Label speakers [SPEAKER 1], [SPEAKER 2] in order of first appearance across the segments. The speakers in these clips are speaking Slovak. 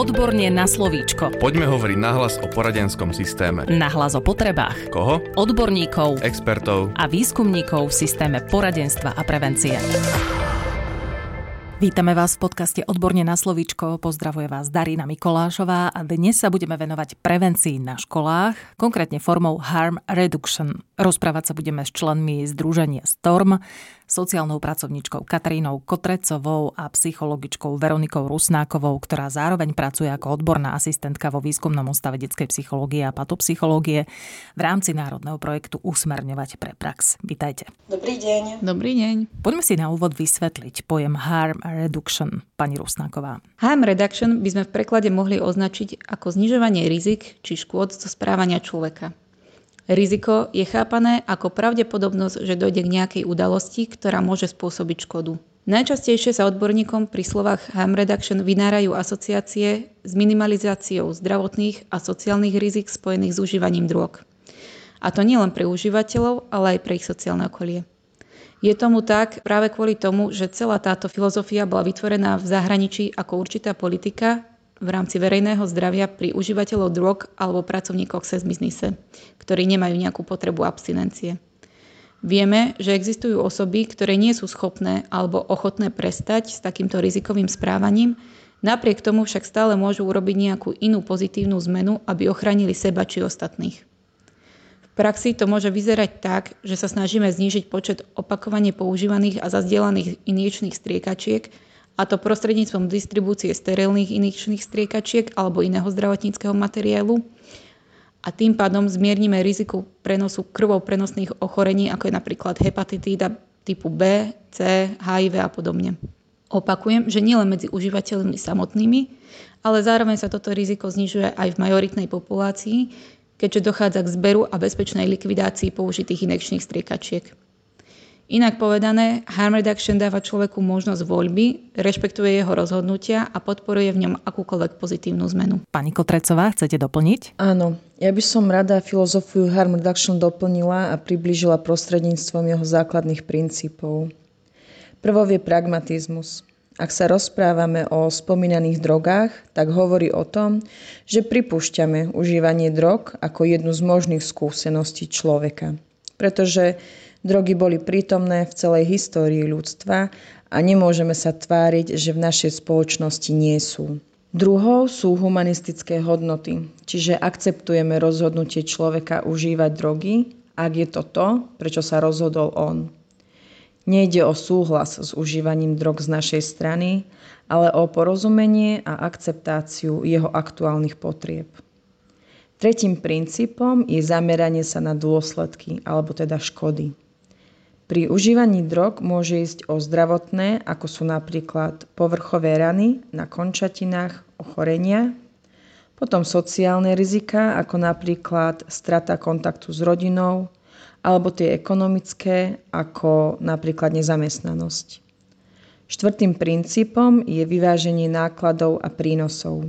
[SPEAKER 1] Odborne na slovíčko.
[SPEAKER 2] Poďme hovoriť nahlas o poradenskom systéme.
[SPEAKER 1] Nahlas o potrebách.
[SPEAKER 2] Koho?
[SPEAKER 1] Odborníkov.
[SPEAKER 2] Expertov.
[SPEAKER 1] A výskumníkov v systéme poradenstva a prevencie. Vítame vás v podcaste Odborne na slovíčko. Pozdravuje vás Darina Mikolášová a dnes sa budeme venovať prevencii na školách, konkrétne formou harm reduction. Rozprávať sa budeme s členmi Združenia Storm, sociálnou pracovníčkou Katarínou Kotrecovou a psychologičkou Veronikou Rusnákovou, ktorá zároveň pracuje ako odborná asistentka vo výskumnom ústave detskej psychológie a patopsychológie v rámci národného projektu Usmerňovať pre prax. Vítajte.
[SPEAKER 3] Dobrý deň.
[SPEAKER 4] Dobrý deň.
[SPEAKER 1] Poďme si na úvod vysvetliť pojem harm reduction, pani Rusnáková.
[SPEAKER 4] Harm reduction by sme v preklade mohli označiť ako znižovanie rizik či škôd zo správania človeka. Riziko je chápané ako pravdepodobnosť, že dojde k nejakej udalosti, ktorá môže spôsobiť škodu. Najčastejšie sa odborníkom pri slovách harm reduction vynárajú asociácie s minimalizáciou zdravotných a sociálnych rizik spojených s užívaním drog. A to nielen pre užívateľov, ale aj pre ich sociálne okolie. Je tomu tak práve kvôli tomu, že celá táto filozofia bola vytvorená v zahraničí ako určitá politika, v rámci verejného zdravia pri užívateľov drog alebo pracovníkoch sex biznise, ktorí nemajú nejakú potrebu abstinencie. Vieme, že existujú osoby, ktoré nie sú schopné alebo ochotné prestať s takýmto rizikovým správaním, napriek tomu však stále môžu urobiť nejakú inú pozitívnu zmenu, aby ochránili seba či ostatných. V praxi to môže vyzerať tak, že sa snažíme znížiť počet opakovane používaných a zazdielaných inječných striekačiek, a to prostredníctvom distribúcie sterilných injekčných striekačiek alebo iného zdravotníckého materiálu a tým pádom zmiernime riziku prenosu krvou prenosných ochorení, ako je napríklad hepatitída typu B, C, HIV a podobne. Opakujem, že nielen medzi užívateľmi samotnými, ale zároveň sa toto riziko znižuje aj v majoritnej populácii, keďže dochádza k zberu a bezpečnej likvidácii použitých inekčných striekačiek. Inak povedané, harm reduction dáva človeku možnosť voľby, rešpektuje jeho rozhodnutia a podporuje v ňom akúkoľvek pozitívnu zmenu.
[SPEAKER 1] Pani Kotrecová, chcete doplniť?
[SPEAKER 3] Áno, ja by som rada filozofiu harm reduction doplnila a priblížila prostredníctvom jeho základných princípov. Prvou je pragmatizmus. Ak sa rozprávame o spomínaných drogách, tak hovorí o tom, že pripúšťame užívanie drog ako jednu z možných skúseností človeka. Pretože Drogy boli prítomné v celej histórii ľudstva a nemôžeme sa tváriť, že v našej spoločnosti nie sú. Druhou sú humanistické hodnoty, čiže akceptujeme rozhodnutie človeka užívať drogy, ak je to to, prečo sa rozhodol on. Nejde o súhlas s užívaním drog z našej strany, ale o porozumenie a akceptáciu jeho aktuálnych potrieb. Tretím princípom je zameranie sa na dôsledky, alebo teda škody. Pri užívaní drog môže ísť o zdravotné, ako sú napríklad povrchové rany na končatinách, ochorenia, potom sociálne rizika, ako napríklad strata kontaktu s rodinou, alebo tie ekonomické, ako napríklad nezamestnanosť. Štvrtým princípom je vyváženie nákladov a prínosov.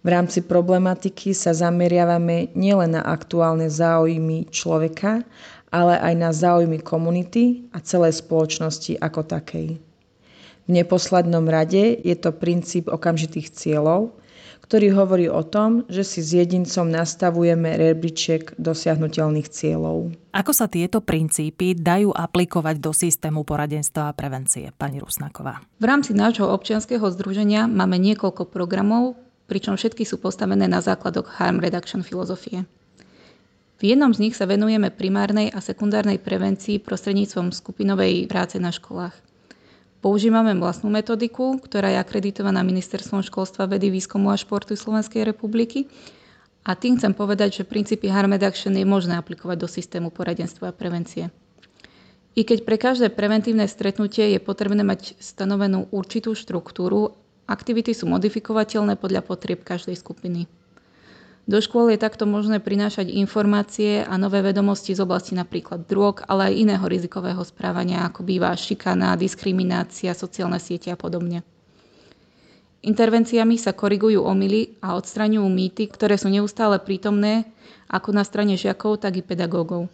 [SPEAKER 3] V rámci problematiky sa zameriavame nielen na aktuálne záujmy človeka, ale aj na záujmy komunity a celej spoločnosti ako takej. V neposlednom rade je to princíp okamžitých cieľov, ktorý hovorí o tom, že si s jedincom nastavujeme rebríček dosiahnutelných cieľov.
[SPEAKER 1] Ako sa tieto princípy dajú aplikovať do systému poradenstva a prevencie, pani Rusnáková?
[SPEAKER 4] V rámci nášho občianského združenia máme niekoľko programov, pričom všetky sú postavené na základoch harm reduction filozofie. V jednom z nich sa venujeme primárnej a sekundárnej prevencii prostredníctvom skupinovej práce na školách. Používame vlastnú metodiku, ktorá je akreditovaná Ministerstvom školstva, vedy, výskumu a športu Slovenskej republiky. A tým chcem povedať, že princípy harm reduction je možné aplikovať do systému poradenstva a prevencie. I keď pre každé preventívne stretnutie je potrebné mať stanovenú určitú štruktúru, aktivity sú modifikovateľné podľa potrieb každej skupiny. Do škôl je takto možné prinášať informácie a nové vedomosti z oblasti napríklad drog, ale aj iného rizikového správania, ako býva šikana, diskriminácia, sociálne siete a podobne. Intervenciami sa korigujú omily a odstraňujú mýty, ktoré sú neustále prítomné ako na strane žiakov, tak i pedagógov.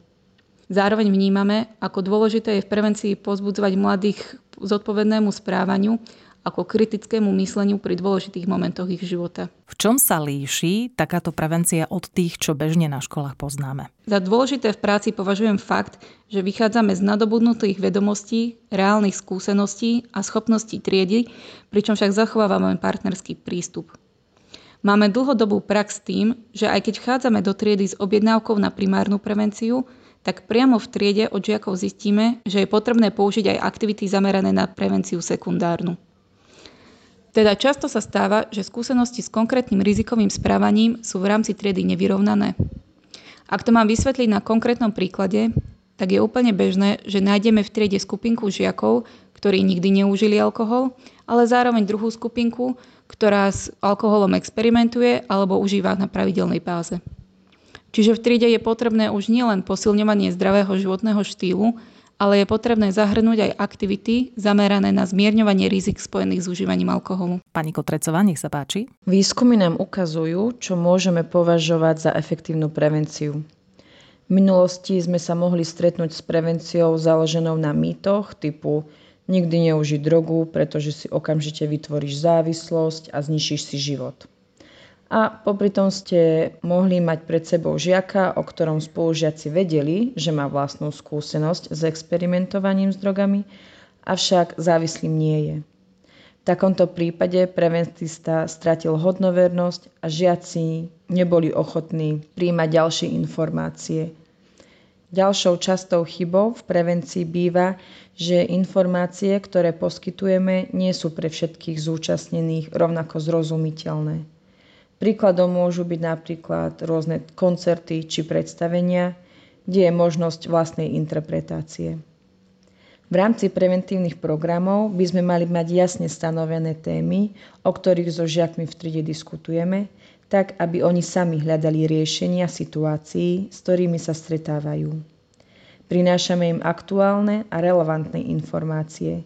[SPEAKER 4] Zároveň vnímame, ako dôležité je v prevencii pozbudzovať mladých zodpovednému správaniu ako kritickému mysleniu pri dôležitých momentoch ich života.
[SPEAKER 1] V čom sa líši takáto prevencia od tých, čo bežne na školách poznáme?
[SPEAKER 4] Za dôležité v práci považujem fakt, že vychádzame z nadobudnutých vedomostí, reálnych skúseností a schopností triedy, pričom však zachovávame partnerský prístup. Máme dlhodobú prax tým, že aj keď vchádzame do triedy s objednávkou na primárnu prevenciu, tak priamo v triede od žiakov zistíme, že je potrebné použiť aj aktivity zamerané na prevenciu sekundárnu. Teda často sa stáva, že skúsenosti s konkrétnym rizikovým správaním sú v rámci triedy nevyrovnané. Ak to mám vysvetliť na konkrétnom príklade, tak je úplne bežné, že nájdeme v triede skupinku žiakov, ktorí nikdy neužili alkohol, ale zároveň druhú skupinku, ktorá s alkoholom experimentuje alebo užíva na pravidelnej báze. Čiže v triede je potrebné už nielen posilňovanie zdravého životného štýlu, ale je potrebné zahrnúť aj aktivity zamerané na zmierňovanie rizik spojených s užívaním alkoholu.
[SPEAKER 1] Pani Kotrecová, nech sa páči.
[SPEAKER 3] Výskumy nám ukazujú, čo môžeme považovať za efektívnu prevenciu. V minulosti sme sa mohli stretnúť s prevenciou založenou na mýtoch typu nikdy neužiť drogu, pretože si okamžite vytvoríš závislosť a zničíš si život a popri tom ste mohli mať pred sebou žiaka, o ktorom spolužiaci vedeli, že má vlastnú skúsenosť s experimentovaním s drogami, avšak závislým nie je. V takomto prípade preventista stratil hodnovernosť a žiaci neboli ochotní príjmať ďalšie informácie. Ďalšou častou chybou v prevencii býva, že informácie, ktoré poskytujeme, nie sú pre všetkých zúčastnených rovnako zrozumiteľné. Príkladom môžu byť napríklad rôzne koncerty či predstavenia, kde je možnosť vlastnej interpretácie. V rámci preventívnych programov by sme mali mať jasne stanovené témy, o ktorých so žiakmi v triede diskutujeme, tak aby oni sami hľadali riešenia situácií, s ktorými sa stretávajú. Prinášame im aktuálne a relevantné informácie.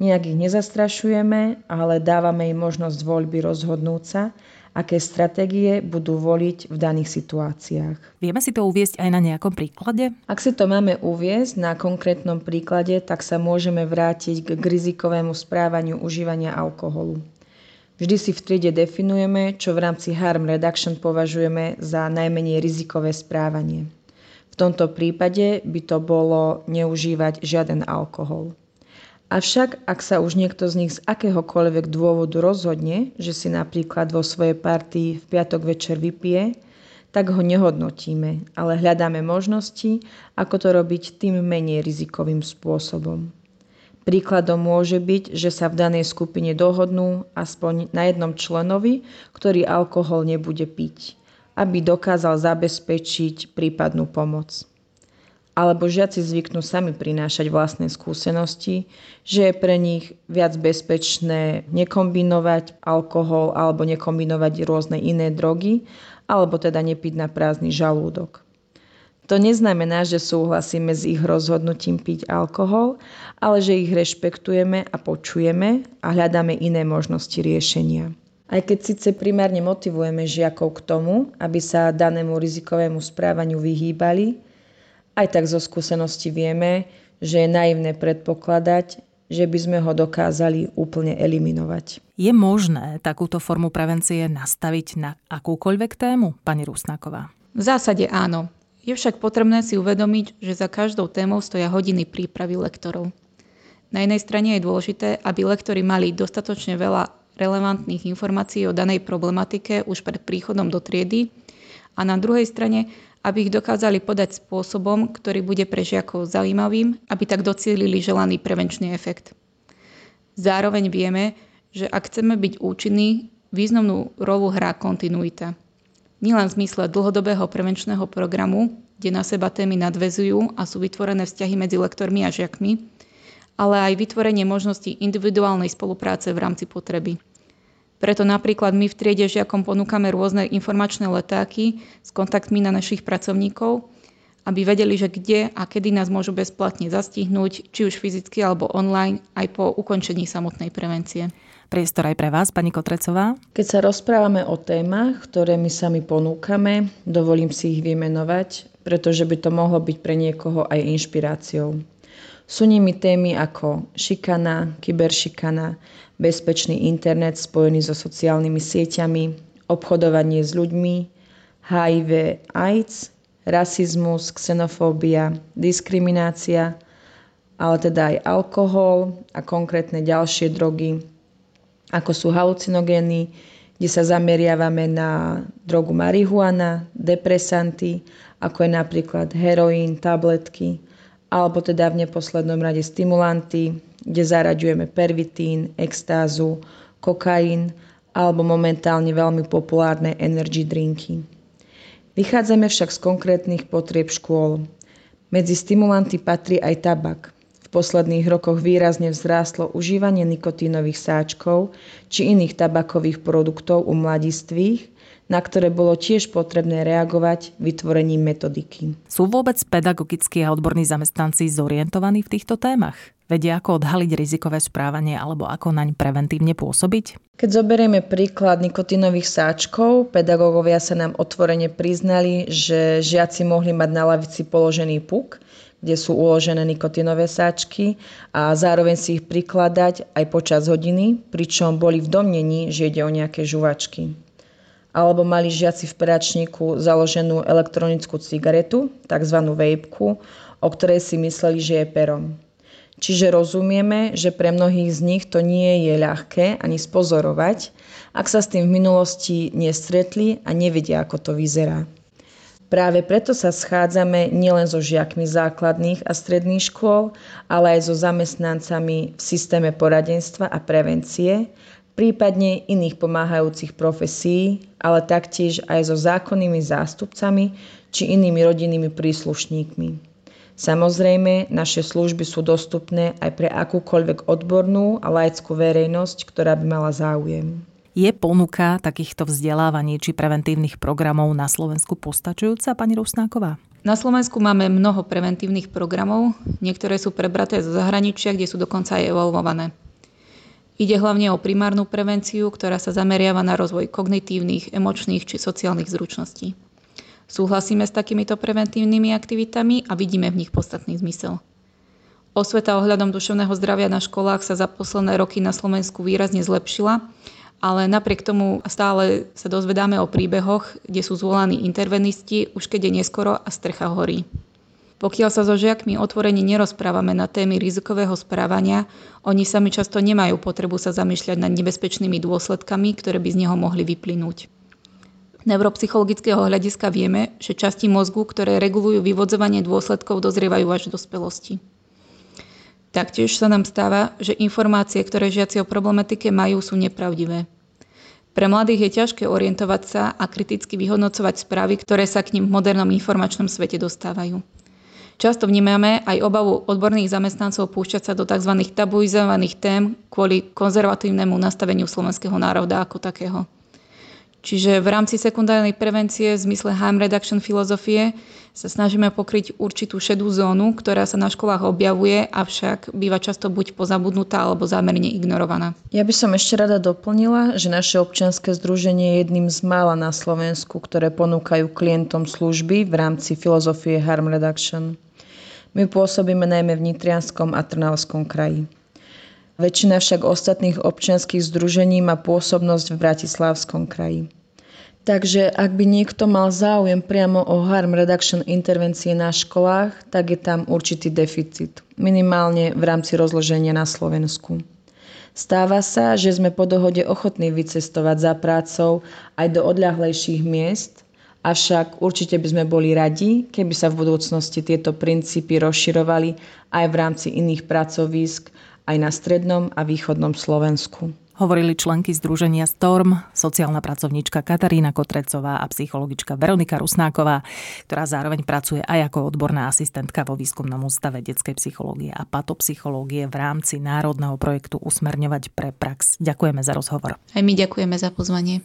[SPEAKER 3] Nijak ich nezastrašujeme, ale dávame im možnosť voľby rozhodnúť sa aké stratégie budú voliť v daných situáciách.
[SPEAKER 1] Vieme si to uviesť aj na nejakom príklade?
[SPEAKER 3] Ak si to máme uviesť na konkrétnom príklade, tak sa môžeme vrátiť k rizikovému správaniu užívania alkoholu. Vždy si v triede definujeme, čo v rámci harm reduction považujeme za najmenej rizikové správanie. V tomto prípade by to bolo neužívať žiaden alkohol. Avšak ak sa už niekto z nich z akéhokoľvek dôvodu rozhodne, že si napríklad vo svojej partii v piatok večer vypije, tak ho nehodnotíme, ale hľadáme možnosti, ako to robiť tým menej rizikovým spôsobom. Príkladom môže byť, že sa v danej skupine dohodnú aspoň na jednom členovi, ktorý alkohol nebude piť, aby dokázal zabezpečiť prípadnú pomoc alebo žiaci zvyknú sami prinášať vlastné skúsenosti, že je pre nich viac bezpečné nekombinovať alkohol alebo nekombinovať rôzne iné drogy, alebo teda nepiť na prázdny žalúdok. To neznamená, že súhlasíme s ich rozhodnutím piť alkohol, ale že ich rešpektujeme a počujeme a hľadáme iné možnosti riešenia. Aj keď síce primárne motivujeme žiakov k tomu, aby sa danému rizikovému správaniu vyhýbali, aj tak zo skúsenosti vieme, že je naivné predpokladať, že by sme ho dokázali úplne eliminovať.
[SPEAKER 1] Je možné takúto formu prevencie nastaviť na akúkoľvek tému, pani Rusnáková?
[SPEAKER 4] V zásade áno. Je však potrebné si uvedomiť, že za každou témou stoja hodiny prípravy lektorov. Na jednej strane je dôležité, aby lektori mali dostatočne veľa relevantných informácií o danej problematike už pred príchodom do triedy a na druhej strane, aby ich dokázali podať spôsobom, ktorý bude pre žiakov zaujímavým, aby tak docielili želaný prevenčný efekt. Zároveň vieme, že ak chceme byť účinní, významnú rolu hrá kontinuita. Nielen v zmysle dlhodobého prevenčného programu, kde na seba témy nadvezujú a sú vytvorené vzťahy medzi lektormi a žiakmi, ale aj vytvorenie možnosti individuálnej spolupráce v rámci potreby. Preto napríklad my v triede žiakom ponúkame rôzne informačné letáky s kontaktmi na našich pracovníkov, aby vedeli, že kde a kedy nás môžu bezplatne zastihnúť, či už fyzicky alebo online, aj po ukončení samotnej prevencie.
[SPEAKER 1] Priestor aj pre vás, pani Kotrecová.
[SPEAKER 3] Keď sa rozprávame o témach, ktoré my sami ponúkame, dovolím si ich vymenovať, pretože by to mohlo byť pre niekoho aj inšpiráciou. Sú nimi témy ako šikana, kyberšikana, bezpečný internet spojený so sociálnymi sieťami, obchodovanie s ľuďmi, HIV, AIDS, rasizmus, xenofóbia, diskriminácia, ale teda aj alkohol a konkrétne ďalšie drogy, ako sú halucinogény, kde sa zameriavame na drogu marihuana, depresanty, ako je napríklad heroín, tabletky, alebo teda v neposlednom rade stimulanty, kde zaraďujeme pervitín, extázu, kokain alebo momentálne veľmi populárne energy drinky. Vychádzame však z konkrétnych potrieb škôl. Medzi stimulanty patrí aj tabak. V posledných rokoch výrazne vzrástlo užívanie nikotínových sáčkov či iných tabakových produktov u mladistvých, na ktoré bolo tiež potrebné reagovať vytvorením metodiky.
[SPEAKER 1] Sú vôbec pedagogickí a odborní zamestnanci zorientovaní v týchto témach? Vedia, ako odhaliť rizikové správanie alebo ako naň preventívne pôsobiť?
[SPEAKER 3] Keď zoberieme príklad nikotínových sáčkov, pedagógovia sa nám otvorene priznali, že žiaci mohli mať na lavici položený puk, kde sú uložené nikotinové sáčky a zároveň si ich prikladať aj počas hodiny, pričom boli v domnení, že ide o nejaké žuvačky alebo mali žiaci v peračníku založenú elektronickú cigaretu, tzv. vejpku, o ktorej si mysleli, že je perom. Čiže rozumieme, že pre mnohých z nich to nie je ľahké ani spozorovať, ak sa s tým v minulosti nestretli a nevedia, ako to vyzerá. Práve preto sa schádzame nielen so žiakmi základných a stredných škôl, ale aj so zamestnancami v systéme poradenstva a prevencie, prípadne iných pomáhajúcich profesí, ale taktiež aj so zákonnými zástupcami či inými rodinnými príslušníkmi. Samozrejme, naše služby sú dostupné aj pre akúkoľvek odbornú a laickú verejnosť, ktorá by mala záujem.
[SPEAKER 1] Je ponuka takýchto vzdelávaní či preventívnych programov na Slovensku postačujúca, pani Rusnáková?
[SPEAKER 4] Na Slovensku máme mnoho preventívnych programov, niektoré sú prebraté zo zahraničia, kde sú dokonca aj evolvované. Ide hlavne o primárnu prevenciu, ktorá sa zameriava na rozvoj kognitívnych, emočných či sociálnych zručností. Súhlasíme s takýmito preventívnymi aktivitami a vidíme v nich podstatný zmysel. Osveta ohľadom duševného zdravia na školách sa za posledné roky na Slovensku výrazne zlepšila, ale napriek tomu stále sa dozvedáme o príbehoch, kde sú zvolaní intervenisti, už keď je neskoro a strecha horí. Pokiaľ sa so žiakmi otvorene nerozprávame na témy rizikového správania, oni sami často nemajú potrebu sa zamýšľať nad nebezpečnými dôsledkami, ktoré by z neho mohli vyplynúť. Neuropsychologického hľadiska vieme, že časti mozgu, ktoré regulujú vyvodzovanie dôsledkov, dozrievajú až v dospelosti. Taktiež sa nám stáva, že informácie, ktoré žiaci o problematike majú, sú nepravdivé. Pre mladých je ťažké orientovať sa a kriticky vyhodnocovať správy, ktoré sa k ním v modernom informačnom svete dostávajú. Často vnímame aj obavu odborných zamestnancov púšťať sa do tzv. tabuizovaných tém kvôli konzervatívnemu nastaveniu slovenského národa ako takého. Čiže v rámci sekundárnej prevencie v zmysle harm reduction filozofie sa snažíme pokryť určitú šedú zónu, ktorá sa na školách objavuje, avšak býva často buď pozabudnutá alebo zámerne ignorovaná.
[SPEAKER 3] Ja by som ešte rada doplnila, že naše občianske združenie je jedným z mála na Slovensku, ktoré ponúkajú klientom služby v rámci filozofie harm reduction. My pôsobíme najmä v Nitrianskom a Trnavskom kraji. Väčšina však ostatných občianských združení má pôsobnosť v Bratislavskom kraji. Takže ak by niekto mal záujem priamo o harm reduction intervencie na školách, tak je tam určitý deficit, minimálne v rámci rozloženia na Slovensku. Stáva sa, že sme po dohode ochotní vycestovať za prácou aj do odľahlejších miest, Avšak určite by sme boli radi, keby sa v budúcnosti tieto princípy rozširovali aj v rámci iných pracovísk, aj na strednom a východnom Slovensku.
[SPEAKER 1] Hovorili členky Združenia Storm, sociálna pracovníčka Katarína Kotrecová a psychologička Veronika Rusnáková, ktorá zároveň pracuje aj ako odborná asistentka vo výskumnom ústave detskej psychológie a patopsychológie v rámci národného projektu Usmerňovať pre prax. Ďakujeme za rozhovor.
[SPEAKER 4] Aj my ďakujeme za pozvanie.